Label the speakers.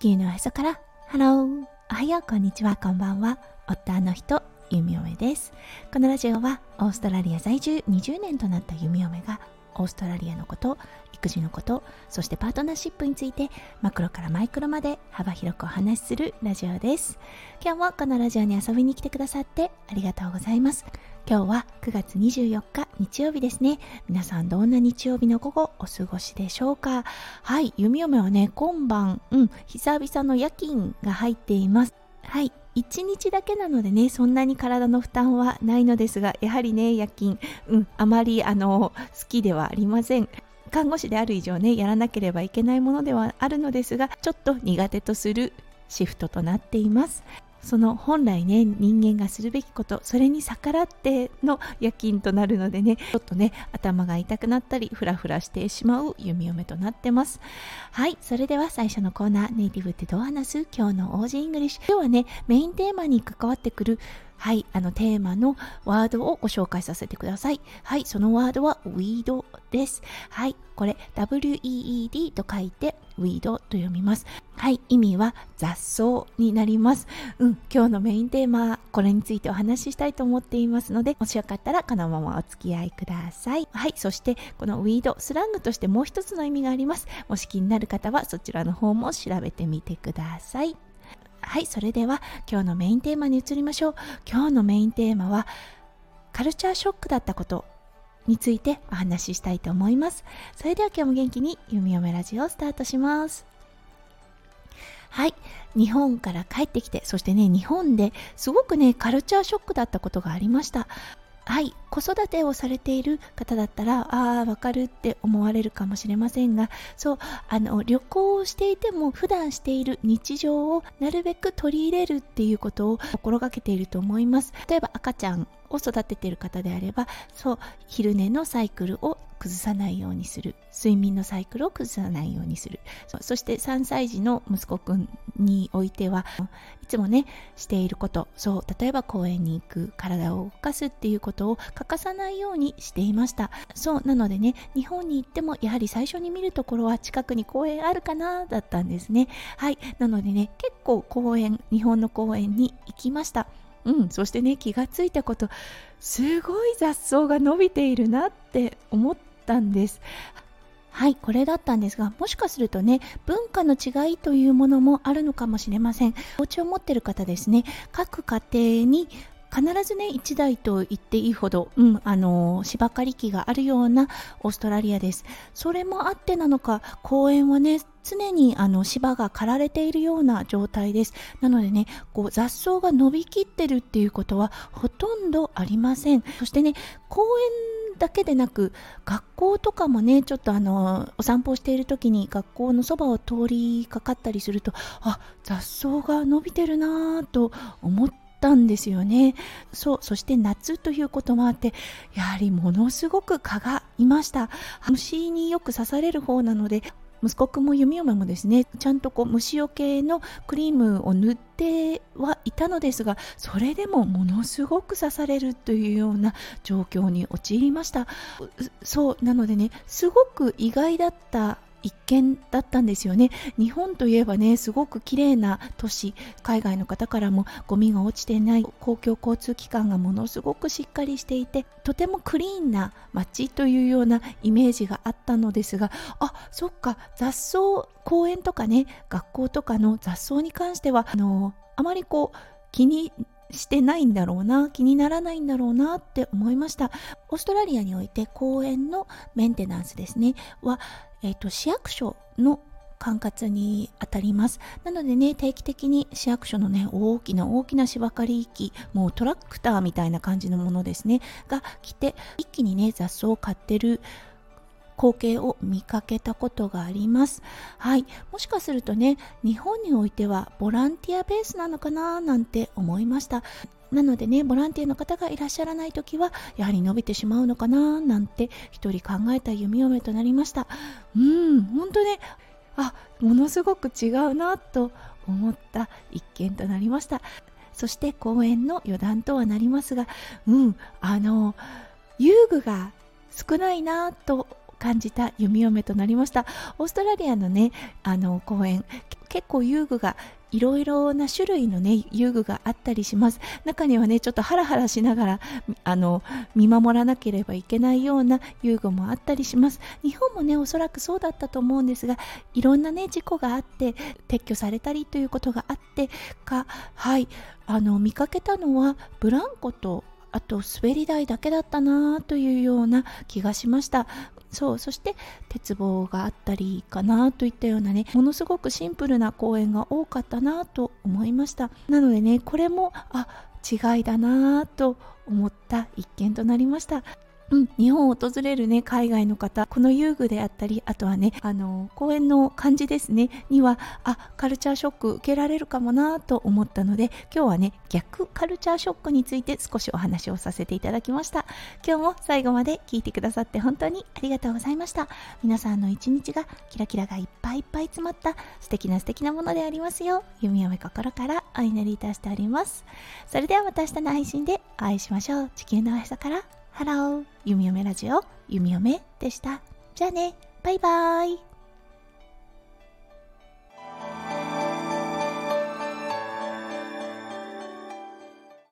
Speaker 1: 地球のへそから。ハローおはよう。こんにちは。こんばんは。夫の人弓嫁です。このラジオはオーストラリア在住20年となった弓嫁がオーストラリアのこと育児のことそしてパートナーシップについてマクロからマイクロまで幅広くお話しするラジオです。今日もこのラジオに遊びに来てくださってありがとうございます。今日は9月24日日曜日ですね。皆さんどんな日曜日の午後お過ごしでしょうか？はい弓嫁はね今晩うん久々の夜勤が入っています。はい1日だけなのでねそんなに体の負担はないのですがやはりね夜勤、うん、あまりあの好きではありません。看護師である以上ねやらなければいけないものではあるのですがちょっと苦手とするシフトとなっています。その本来ね人間がするべきことそれに逆らっての夜勤となるのでねちょっとね頭が痛くなったりフラフラしてしまう弓嫁となってますはいそれでは最初のコーナーネイティブってどう話す？今日の OG イングリッシュ今日はねメインテーマに関わってくるはい、あのテーマのワードをご紹介させてください。はい、そのワードは weed です。はい、これ weed と書いて weed と読みます。はい、意味は雑草になります。うん、今日のメインテーマ、これについてお話ししたいと思っていますので、もしよかったらこのままお付き合いください。はい、そしてこの weed、スラングとしてもう一つの意味があります。もし気になる方はそちらの方も調べてみてください。はい、それでは今日のメインテーマに移りましょう。今日のメインテーマは、カルチャーショックだったことについてお話ししたいと思います。それでは今日も元気に弓嫁ラジオスタートします。はい。日本から帰ってきて、そしてね、日本ですごくね、カルチャーショックだったことがありました。はい、子育てをされている方だったら、ああ、わかるって思われるかもしれませんが、そう、あの、旅行をしていても、普段している日常をなるべく取り入れるっていうことを心がけていると思います。例えば赤ちゃんを育てている方であればそう昼寝のサイクルを崩さないようにする。睡眠のサイクルを崩さないようにする。そして3歳児の息子くんにおいてはいつもねしていること。そう例えば公園に行く体を動かすっていうことを欠かさないようにしていました。そうなのでね日本に行ってもやはり最初に見るところは近くに公園あるかなだったんですね。はいなのでね結構公園日本の公園に行きました。うん、そしてね気がついたことすごい雑草が伸びているなって思っったんです。はいこれだったんですがもしかするとね文化の違いというものもあるのかもしれません。お家を持ってる方ですね。各家庭に必ずね1台と言っていいほど、うん、あの芝刈り機があるようなオーストラリアです。それもあってなのか公園はね常にあの芝が刈られているような状態です。なのでねこう雑草が伸びきってるっていうことはほとんどありません。そしてね公園だけでなく学校とかもねちょっとあのお散歩している時に学校のそばを通りかかったりするとあ雑草が伸びてるなぁと思ってったんですよね。そうそして夏ということもあってやはりものすごく蚊がいました。虫によく刺される方なので息子くんも弓嫁もですねちゃんとこう虫除けのクリームを塗ってはいたのですがそれでもものすごく刺されるというような状況に陥りました。そうなのでねすごく意外だった一見だったんですよね。日本といえばねすごく綺麗な都市。海外の方からもゴミが落ちてない公共交通機関がものすごくしっかりしていてとてもクリーンな街というようなイメージがあったのですがあそっか雑草公園とかね学校とかの雑草に関してはあのあまりこう気にしてないんだろうな気にならないんだろうなって思いました。オーストラリアにおいて公園のメンテナンスですね。はえーと、市役所の管轄にあたります。なのでね定期的に市役所のね大きな大きな芝刈り機もうトラクターみたいな感じのものですね。が来て一気にね雑草を刈ってる光景を見かけたことがあります。はい。もしかするとね、日本においてはボランティアベースなのかななんて思いました。なのでね、ボランティアの方がいらっしゃらない時は、やはり伸びてしまうのかななんて一人考えた弓嫁となりました。うん、本当ね、あ、ものすごく違うなと思った一件となりました。そして公演の余談とはなりますが、うん、あの、遊具が少ないなと感じた弓嫁となりました。オーストラリアのねあの公園結構遊具がいろいろな種類のね遊具があったりします。中にはねちょっとハラハラしながらあの見守らなければいけないような遊具もあったりします。日本もねおそらくそうだったと思うんですがいろんなね事故があって撤去されたりということがあってかはいあの見かけたのはブランコとあと滑り台だけだったなというような気がしました。そうそして鉄棒があったりかなといったようなねものすごくシンプルな公演が多かったなと思いました。なのでねこれもあ違いだなと思った一件となりました。うん、日本を訪れるね海外の方この遊具であったりあとはねあの公園の感じですねにはあカルチャーショック受けられるかもなと思ったので今日はね逆カルチャーショックについて少しお話をさせていただきました。今日も最後まで聞いてくださって本当にありがとうございました。皆さんの一日がキラキラがいっぱいいっぱい詰まった素敵な素敵なものでありますよう弓嫁心からお祈りいたしております。それではまた明日の配信でお会いしましょう。地球のへそから。ハロー、弓嫁ラジオ、ゆみおめでした。じゃあね、バイバイ。